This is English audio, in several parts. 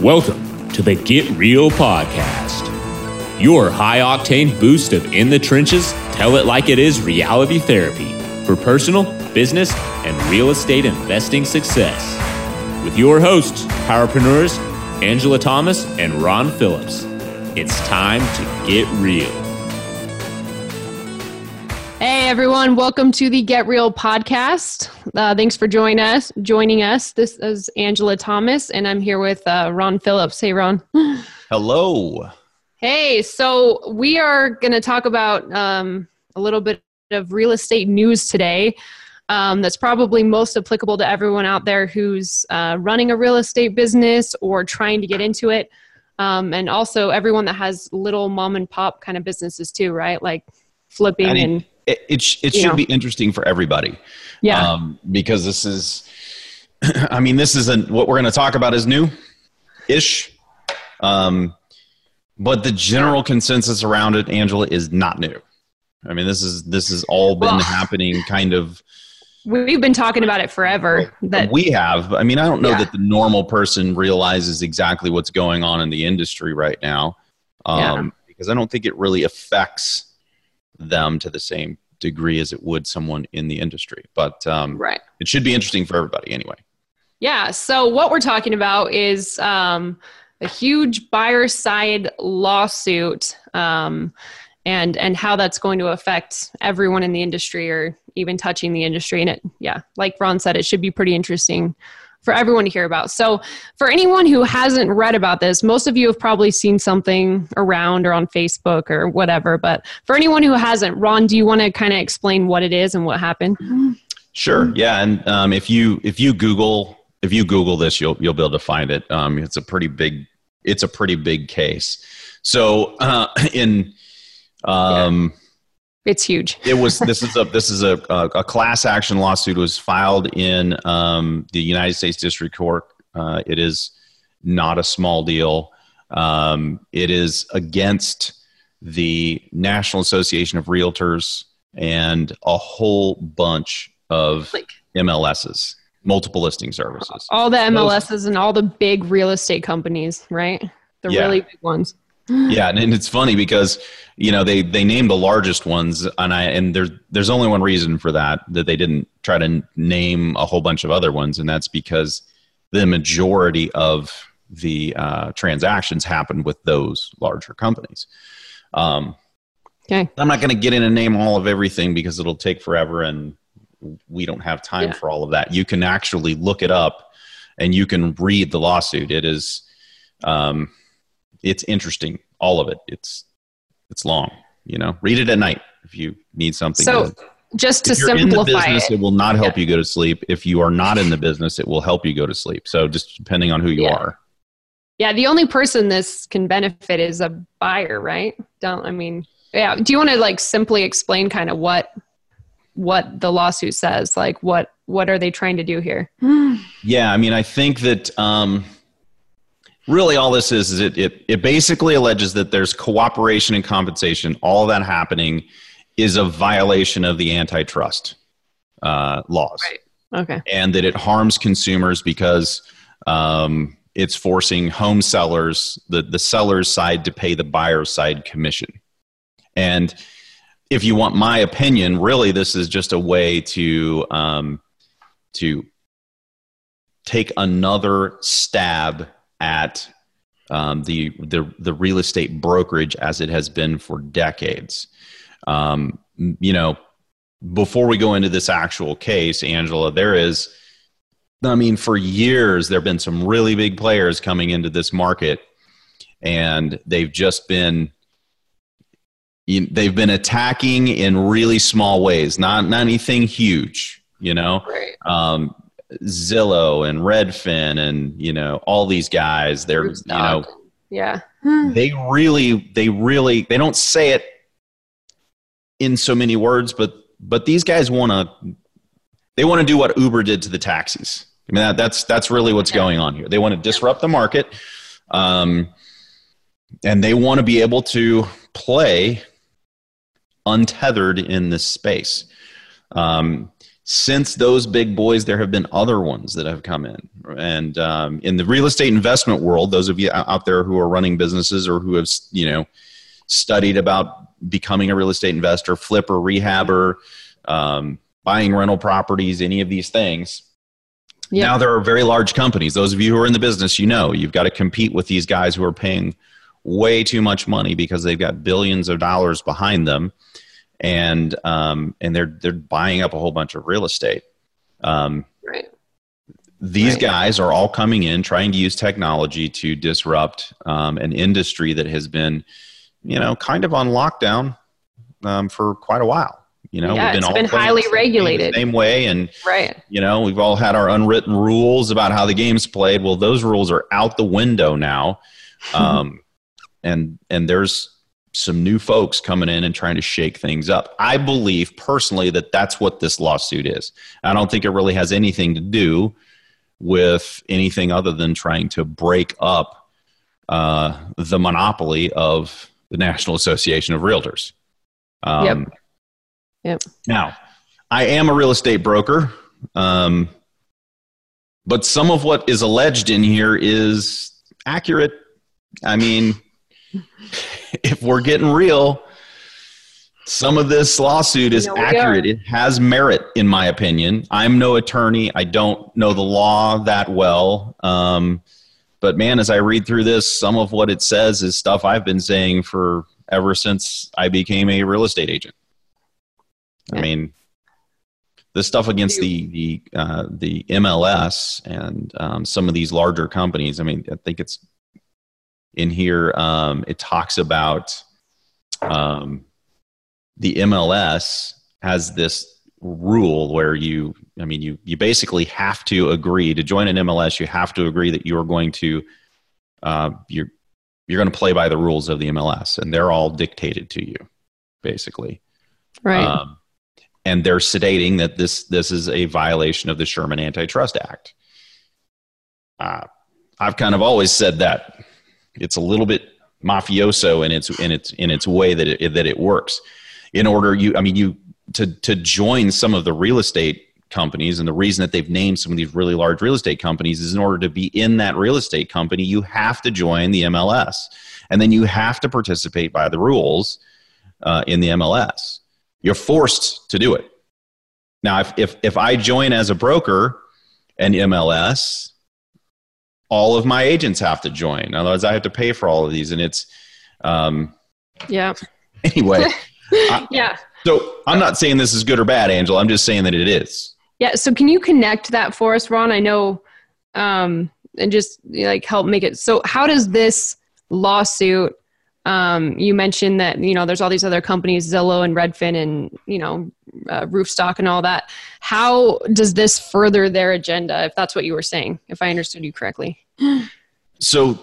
Welcome to the Get Real Podcast, your high octane boost of in the trenches, tell it like it is reality therapy for personal, business, and real estate investing success. With your hosts, powerpreneurs Angela Thomas and Ron Phillips. It's time to get real. Everyone, welcome to the Get Real podcast. Uh, thanks for joining us. Joining us. This is Angela Thomas, and I'm here with uh, Ron Phillips. Hey, Ron. Hello. Hey, so we are going to talk about um, a little bit of real estate news today. Um, that's probably most applicable to everyone out there who's uh, running a real estate business or trying to get into it, um, and also everyone that has little mom and pop kind of businesses too, right? Like flipping mean, and it it, it should know. be interesting for everybody. yeah. Um, because this is, I mean, this isn't what we're going to talk about is new ish. Um, but the general consensus around it, Angela, is not new. I mean, this is this has all been Well- happening kind of. We've been talking about it forever. That we have. I mean, I don't know Yeah. that the normal person realizes exactly what's going on in the industry right now, um, Yeah. because I don't think it really affects them to the same degree as it would someone in the industry. But um, right. it should be interesting for everybody anyway. Yeah. So what we're talking about is um, a huge buyer side lawsuit, um, and and how that's going to affect everyone in the industry or even touching the industry. And it, yeah, like Ron said, it should be pretty interesting for everyone to hear about. So for anyone who hasn't read about this, most of you have probably seen something around or on Facebook or whatever. But for anyone who hasn't, Ron, do you want to kind of explain what it is and what happened? Sure. Yeah, and um, if you if you Google if you Google this, you'll you'll be able to find it. Um, it's a pretty big it's a pretty big case. So uh, in um, It's huge. it was this is a this is a, a, a class action lawsuit It was filed in um, the United States District Court. Uh, it is not a small deal. Um, it is against the National Association of Realtors and a whole bunch of Like MLSs, multiple listing services. all the MLSs and all the big real estate companies, right? The Yeah. really big ones. Yeah, and, and it's funny because you know they they named the largest ones, and I and there's there's only one reason for that that they didn't try to name a whole bunch of other ones, and that's because the majority of the uh, transactions happened with those larger companies. Um, Okay. I'm not going to get in and name all of everything because it'll take forever, and we don't have time Yeah. for all of that. You can actually look it up, and you can read the lawsuit. It is, um, it's interesting. All of it. It's it's long. You know, read it at night if you need something. So to, just to if you're in the simplify business, it, it will not help you go to sleep. If you are not in the business, it will help you go to sleep. So just depending on who you Yeah. are. yeah, the only person this can benefit is a buyer, right? Don't I mean, yeah. Do you want to like simply explain kind of what what the lawsuit says? Like what what are they trying to do here? Yeah, I mean, I think that um, really all this is is it, it it basically alleges that there's cooperation and compensation. All that happening is a violation of the antitrust uh, laws, Right. Okay. and that it harms consumers because um, it's forcing home sellers, the the seller's side, to pay the buyer's side commission. And if you want my opinion, really, this is just a way to um, to take another stab at um, the, the the real estate brokerage as it has been for decades. Um, you know, before we go into this actual case, Angela, there is, I mean, for years there have been some really big players coming into this market, and they've just been they've been attacking in really small ways, not not anything huge, you know Right. um, Zillow and Redfin and you know all these guys. They're you know Yeah. they really they really they don't say it in so many words, but but these guys want to they want to do what Uber did to the taxis. I mean that, that's that's really what's Yeah. going on here. They want to disrupt the market, um, and they want to be able to play untethered in this space. Um, since those big boys, there have been other ones that have come in. And um, in the real estate investment world, those of you out there who are running businesses or who have, you know, studied about becoming a real estate investor, flipper, rehabber, um, buying rental properties, any of these things. Yep. Now there are very large companies. Those of you who are in the business, you know, you've got to compete with these guys who are paying way too much money because they've got billions of dollars behind them and um, and they're they're buying up a whole bunch of real estate. Um, right. These right. guys are all coming in trying to use technology to disrupt um, an industry that has been, you know, kind of on lockdown um, for quite a while. You know, yeah, we've been, it's been highly regulated same way, and right. You know, we've all had our unwritten rules about how the game's played. Well, those rules are out the window now, um, and and there's some new folks coming in and trying to shake things up. I believe personally that that's what this lawsuit is. I don't think it really has anything to do with anything other than trying to break up uh, the monopoly of the National Association of Realtors. Um, yep. Yep. Now, I am a real estate broker, um, but some of what is alleged in here is accurate. I mean, if we're getting real, some of this lawsuit is accurate. It has merit, in my opinion. I'm no attorney. I don't know the law that well. Um, but man, as I read through this, some of what it says is stuff I've been saying for ever since I became a real estate agent. Yeah. I mean, the stuff against the the uh, the MLS and um, some of these larger companies. I mean, I think it's in here, um, it talks about um, the MLS has this rule where you, I mean, you you basically have to agree to join an MLS. You have to agree that you are going to uh, you're you're going to play by the rules of the MLS, and they're all dictated to you, basically. Right. Um, and they're sedating that this this is a violation of the Sherman Antitrust Act. Uh, I've kind of always said that it's a little bit mafioso in its in its in its way that it that it works. In order you, I mean, you to to join some of the real estate companies, and the reason that they've named some of these really large real estate companies is in order to be in that real estate company, you have to join the MLS, and then you have to participate by the rules uh, in the MLS. You're forced to do it. Now, if if if I join as a broker an MLS all of my agents have to join. Otherwise, I have to pay for all of these, and it's um, yeah. Anyway, I, yeah. So I'm not saying this is good or bad, Angela. I'm just saying that it is. Yeah. So can you connect that for us, Ron? I know, um, and just like help make it. So how does this lawsuit? Um, you mentioned that you know there's all these other companies, Zillow and Redfin, and you know uh, Roofstock and all that. How does this further their agenda? If that's what you were saying, if I understood you correctly. So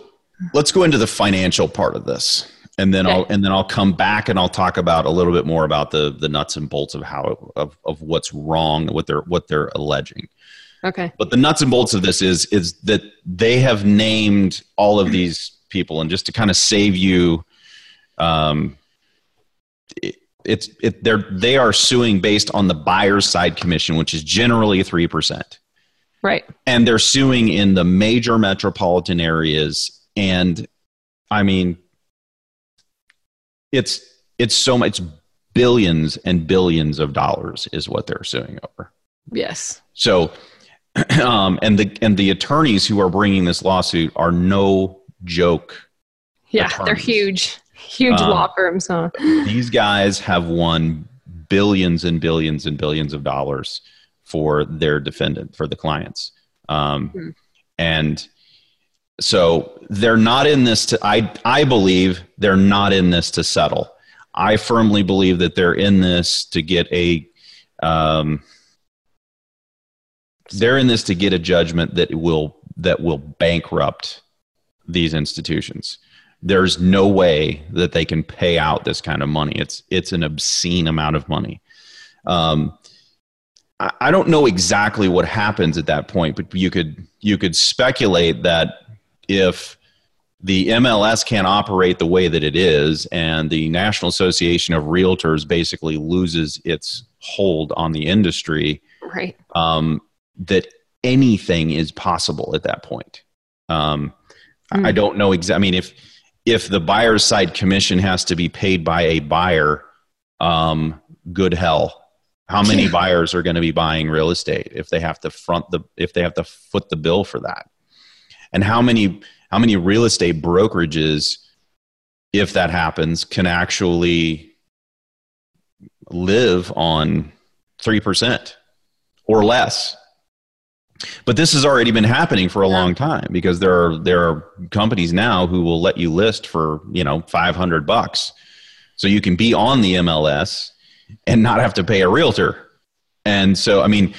let's go into the financial part of this, and then okay. I'll and then I'll come back and I'll talk about a little bit more about the the nuts and bolts of how of of what's wrong, what they're what they're alleging. Okay. But the nuts and bolts of this is is that they have named all of these people, and just to kind of save you, um, it's it they're they are suing based on the buyer's side commission, which is generally three percent. Right. And they're suing in the major metropolitan areas, and I mean, it's it's so much billions and billions of dollars is what they're suing over. Yes. So, um, and the and the attorneys who are bringing this lawsuit are no joke. Yeah, attorneys. they're huge. Huge um, law firms, huh? these guys have won billions and billions and billions of dollars for their defendant, for the clients. Um, hmm. And so they're not in this to, I, I believe they're not in this to settle. I firmly believe that they're in this to get a, um, they're in this to get a judgment that will that will bankrupt these institutions there's no way that they can pay out this kind of money. It's it's an obscene amount of money. Um, I, I don't know exactly what happens at that point, but you could you could speculate that if the MLS can't operate the way that it is, and the National Association of Realtors basically loses its hold on the industry, right. um, that anything is possible at that point. Um, I- I Mm. don't know exactly. I mean, if if the buyer's side commission has to be paid by a buyer, um, good hell. How many buyers are going to be buying real estate if they have to front the if they have to foot the bill for that? And how many how many real estate brokerages, if that happens, can actually live on three percent or less? But this has already been happening for a Yeah. long time because there are there are companies now who will let you list for you know five hundred bucks, so you can be on the MLS and not have to pay a realtor. And so, I mean,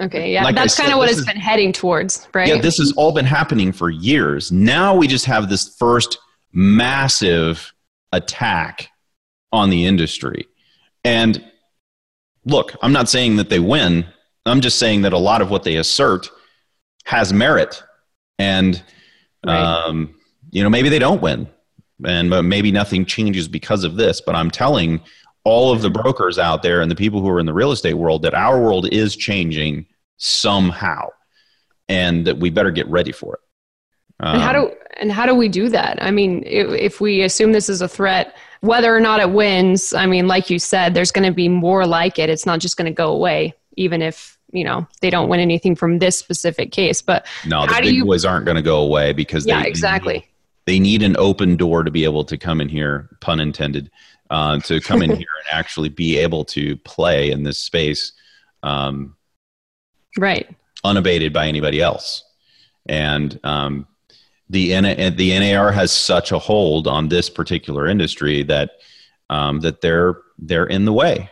Okay, yeah, Like that's kind of what it's is- been heading towards, right? yeah, this has all been happening for years. Now we just have this first massive attack on the industry. And look, I'm not saying that they win. I'm just saying that a lot of what they assert has merit. And, Right. um, you know, maybe they don't win. And but maybe nothing changes because of this. But I'm telling all of the brokers out there and the people who are in the real estate world that our world is changing somehow and that we better get ready for it. and how Um, do and how do we do that? I mean, if, if we assume this is a threat, whether or not it wins, I mean, like you said, there's going to be more like it. It's not just going to go away, even if you know they don't win anything from this specific case. But no, the big you- boys aren't going to go away because yeah, they, exactly. they need an open door to be able to come in here, pun intended, uh, to come in here and actually be able to play in this space um, Right. unabated by anybody else. And um, the N- the NAR has such a hold on this particular industry that um, that they're they're in the way,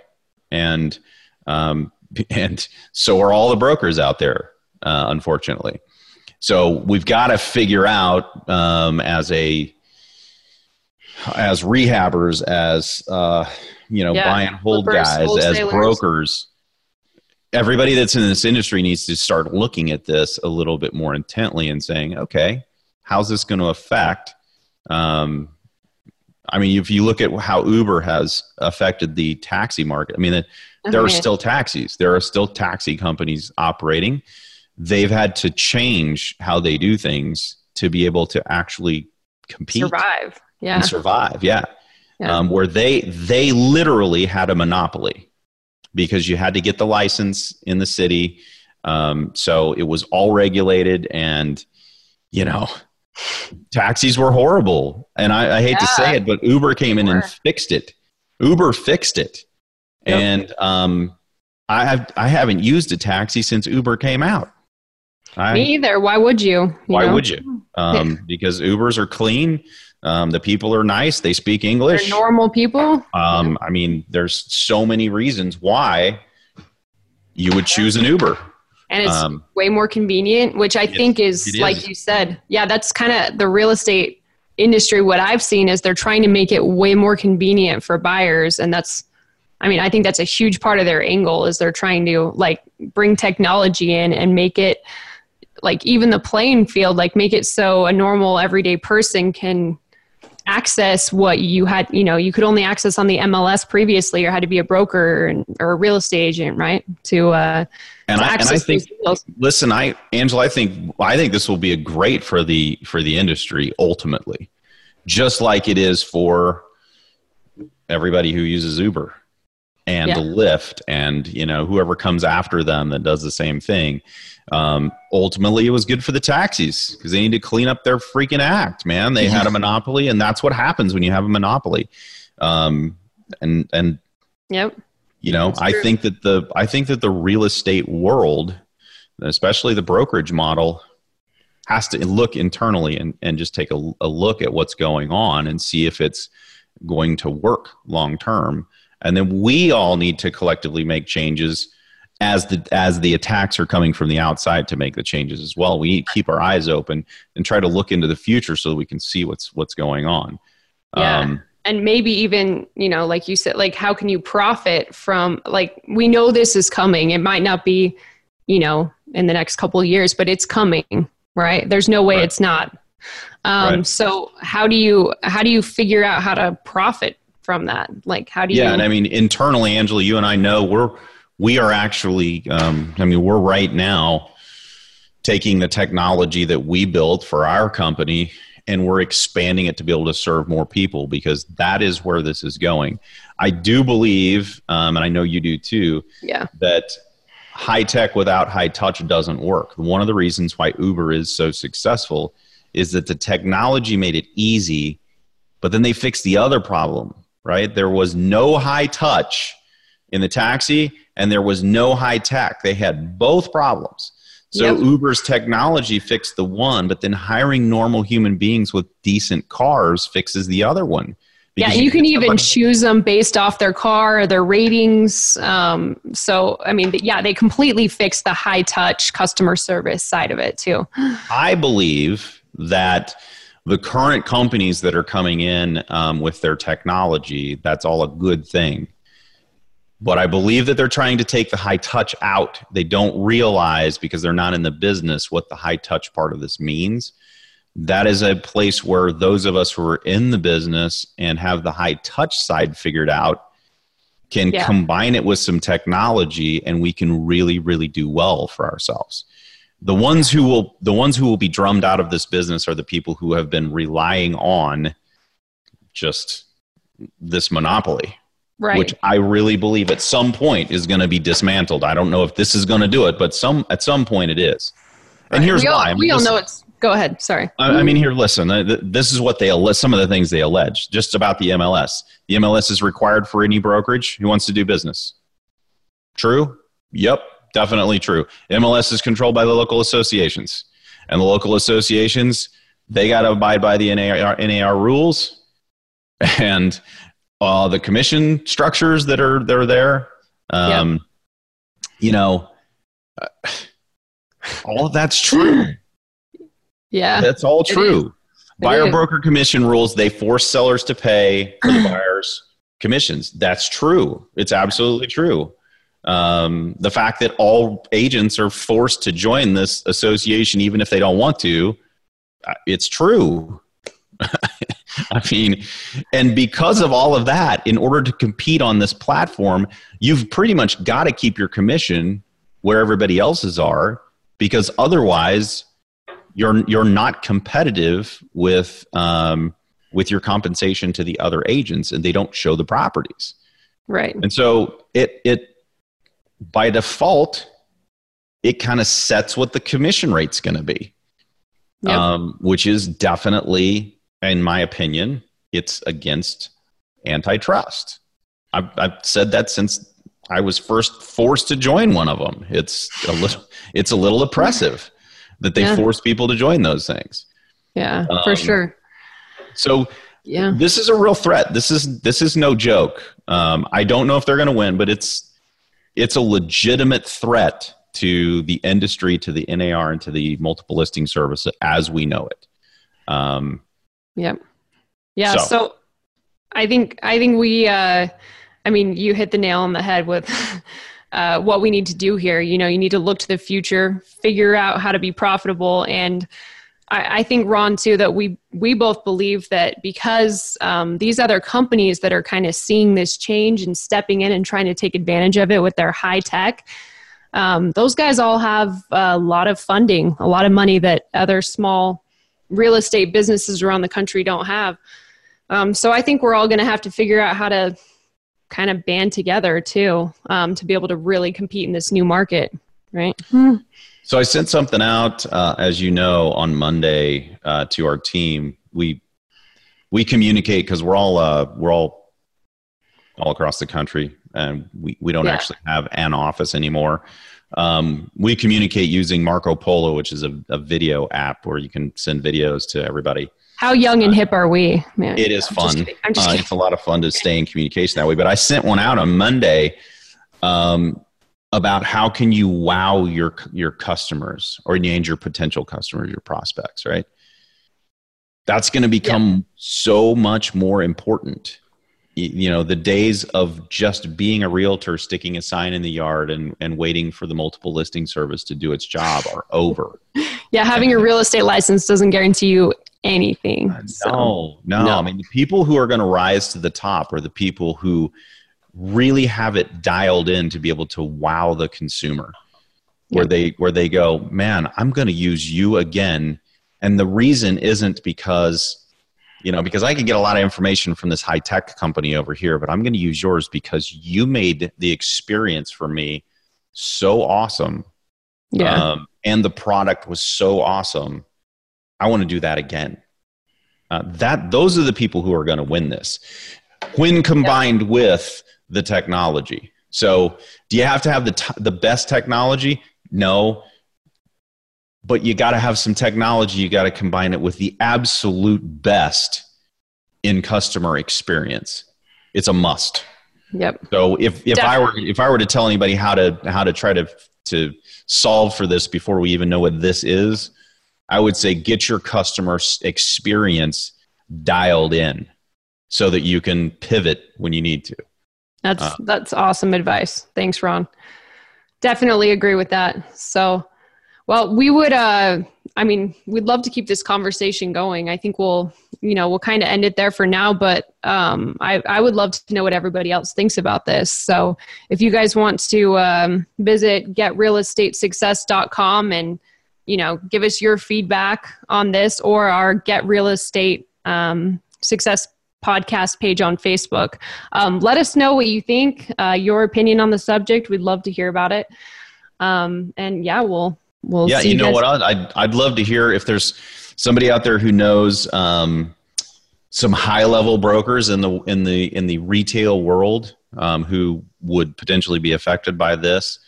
and um, and so are all the brokers out there, uh, unfortunately. So we've got to figure out um, as a as rehabbers, as uh, you know, Yeah, buy and hold flippers, guys, as brokers. Everybody that's in this industry needs to start looking at this a little bit more intently and saying, okay, how's this going to affect? Um, I mean, if you look at how Uber has affected the taxi market, I mean, there are still taxis. There are still taxi companies operating. They've had to change how they do things to be able to actually compete survive. Yeah. and survive. Yeah. Yeah. Um, where they they literally had a monopoly because you had to get the license in the city. Um, so it was all regulated, and you know, taxis were horrible. And I, I hate to say it, but Uber came in and fixed it. Uber fixed it, Yep. and um, I have I haven't used a taxi since Uber came out. I, Me either. Why would you? you why know? would you? Um, because Ubers are clean. Um, the people are nice. They speak They're English. normal people. Um, I mean, there's so many reasons why you would choose an Uber. And it's Um, way more convenient which i think is, it like you said yeah that's kind of the real estate industry. What i've seen is they're trying to make it way more convenient for buyers. And that's i mean i think that's a huge part of their angle is they're trying to like bring technology in and make it like even the playing field like make it so a normal everyday person can access what you had you know you could only access on the mls previously or had to be a broker and, or a real estate agent right to uh And to I, and I think, deals. listen, I, Angela, I think, I think this will be a great for the for the industry ultimately, just like it is for everybody who uses Uber and Yeah. Lyft and you know whoever comes after them that does the same thing. Um, ultimately, it was good for the taxis because they need to clean up their freaking act, man. They had a monopoly, and that's what happens when you have a monopoly. Um, and and Yep. you know i think that the i think that the real estate world especially the brokerage model has to look internally and, and just take a, a look at what's going on and see if it's going to work long term and then we all need to collectively make changes as the as the attacks are coming from the outside to make the changes as well we need to keep our eyes open and try to look into the future so we can see what's what's going on Yeah. um, and maybe even you know like you said like how can you profit from like we know this is coming it might not be you know in the next couple of years but it's coming right there's no way Right. it's not um Right. so how do you how do you figure out how to profit from that like how do you yeah and i mean internally angela you and i know we're we are actually, um, I mean, we're right now taking the technology that we built for our company and we're expanding it to be able to serve more people because that is where this is going. I do believe, um, and I know you do too, yeah. that high tech without high touch doesn't work. One of the reasons why Uber is so successful is that the technology made it easy, but then they fixed the other problem, right? There was no high touch in the taxi and there was no high tech. They had both problems. So yep. Uber's technology fixed the one, but then hiring normal human beings with decent cars fixes the other one. Yeah, you, you can even somebody- choose them based off their car, or their ratings. Um, so, I mean, yeah, they completely fixed the high touch customer service side of it too. I believe that the current companies that are coming in um, with their technology, that's all a good thing. But I believe that they're trying to take the high touch out. They don't realize because they're not in the business what the high touch part of this means. That is a place where those of us who are in the business and have the high touch side figured out can yeah. combine it with some technology and we can really really do well for ourselves the ones who will the ones who will be drummed out of this business are the people who have been relying on just this monopoly right. which I really believe at some point is going to be dismantled. I don't know if this is going to do it, but some at some point it is. And here's we all, why. I mean, we all know it's. Go ahead. Sorry. I, I mean, here, listen. Uh, this is what they allege some of the things they allege just about the MLS. The MLS is required for any brokerage who wants to do business. True. Yep. Definitely true. MLS is controlled by the local associations, and the local associations they got to abide by the NAR, NAR rules, and uh, the commission structures that are that are there. Um, yep. You know, uh, all of that's true. Yeah, that's all true. Buyer broker commission rules they force sellers to pay for the buyers commissions. That's true. It's absolutely true. Um, the fact that all agents are forced to join this association even if they don't want to, uh, it's true. I mean, and because of all of that, in order to compete on this platform, you've pretty much got to keep your commission where everybody else's are, because otherwise, you're you're not competitive with um, with your compensation to the other agents, and they don't show the properties. Right. And so it it by default, it kind of sets what the commission rate's going to be, yep. um, which is definitely in my opinion, it's against antitrust. I've, I've said that since I was first forced to join one of them. It's a little, it's a little oppressive that they yeah. force people to join those things. Yeah, um, for sure. So yeah, this is a real threat. This is this is no joke. Um, I don't know if they're going to win, but it's it's a legitimate threat to the industry, to the NAR, and to the multiple listing service as we know it. Um, Yep. Yeah. So, so I think I think we. Uh, I mean, you hit the nail on the head with. Uh, what we need to do here. You know, you need to look to the future, figure out how to be profitable, and I, I think Ron too that we we both believe that because um, these other companies that are kind of seeing this change and stepping in and trying to take advantage of it with their high tech, um, those guys all have a lot of funding, a lot of money that other small real estate businesses around the country don't have. Um, so I think we're all going to have to figure out how to kind of band together too um, to be able to really compete in this new market, right? Hmm. So I sent something out, uh, as you know, on Monday uh, to our team. We we communicate because we're all uh, we're all all across the country, and we, we don't yeah. actually have an office anymore. Um, we communicate using Marco Polo, which is a, a, video app where you can send videos to everybody. How young and uh, hip are we? Man, it is fun. Uh, it's a lot of fun to stay in communication that way. But I sent one out on Monday um, about how can you wow your your customers or engage your potential customers, your prospects, right? That's going to become yeah. so much more important you know the days of just being a realtor sticking a sign in the yard and, and waiting for the multiple listing service to do its job are over yeah having and, a real estate license doesn't guarantee you anything uh, so. no, no no i mean the people who are going to rise to the top are the people who really have it dialed in to be able to wow the consumer where they where they go man i'm going to use you again. And the reason isn't because you know because i can get a lot of information from this high tech company over here but i'm going to use yours because you made the experience for me so awesome. Yeah. um, and the product was so awesome. I want to do that again. Uh, that those are the people who are going to win this. When combined with the technology. So do you have to have the, t- the best technology? No. But you got to have some technology you got to combine it with the absolute best in customer experience. It's a must. Yep. so if, if I were if I were to tell anybody how to how to try to to solve for this before we even know what this is, I would say get your customer experience dialed in so that you can pivot when you need to. That's Uh, that's awesome advice. Thanks, Ron. Definitely agree with that. So, well, we would uh I mean, we'd love to keep this conversation going. I think we'll, you know, we'll kind of end it there for now, but um I I would love to know what everybody else thinks about this. So, if you guys want to um visit getrealestatesuccess.com and you know, give us your feedback on this or our Get Real Estate um, Success podcast page on Facebook. Um, let us know what you think, uh, your opinion on the subject. We'd love to hear about it. Um, and yeah, we'll we'll yeah, see you know what? I'd, I'd I'd love to hear if there's somebody out there who knows um, some high level brokers in the in the in the retail world um, who would potentially be affected by this.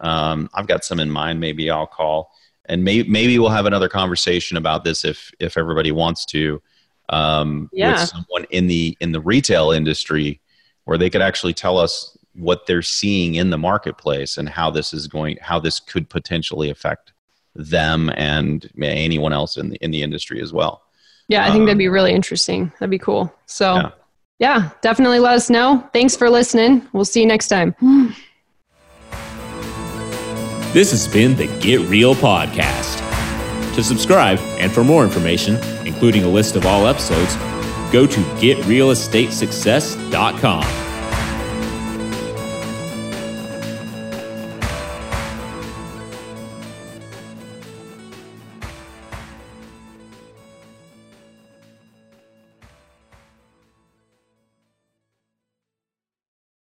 Um, I've got some in mind. Maybe I'll call, and may, maybe we'll have another conversation about this if if everybody wants to. Um, Yeah. with someone in the in the retail industry, where they could actually tell us what they're seeing in the marketplace and how this is going, how this could potentially affect them and anyone else in the in the industry as well. Yeah, I think that'd Um, be really interesting. That'd be cool. So Yeah. yeah, definitely let us know. Thanks for listening. We'll see you next time. This has been the Get Real Podcast. To subscribe and for more information, including a list of all episodes, go to getrealestatesuccess.com.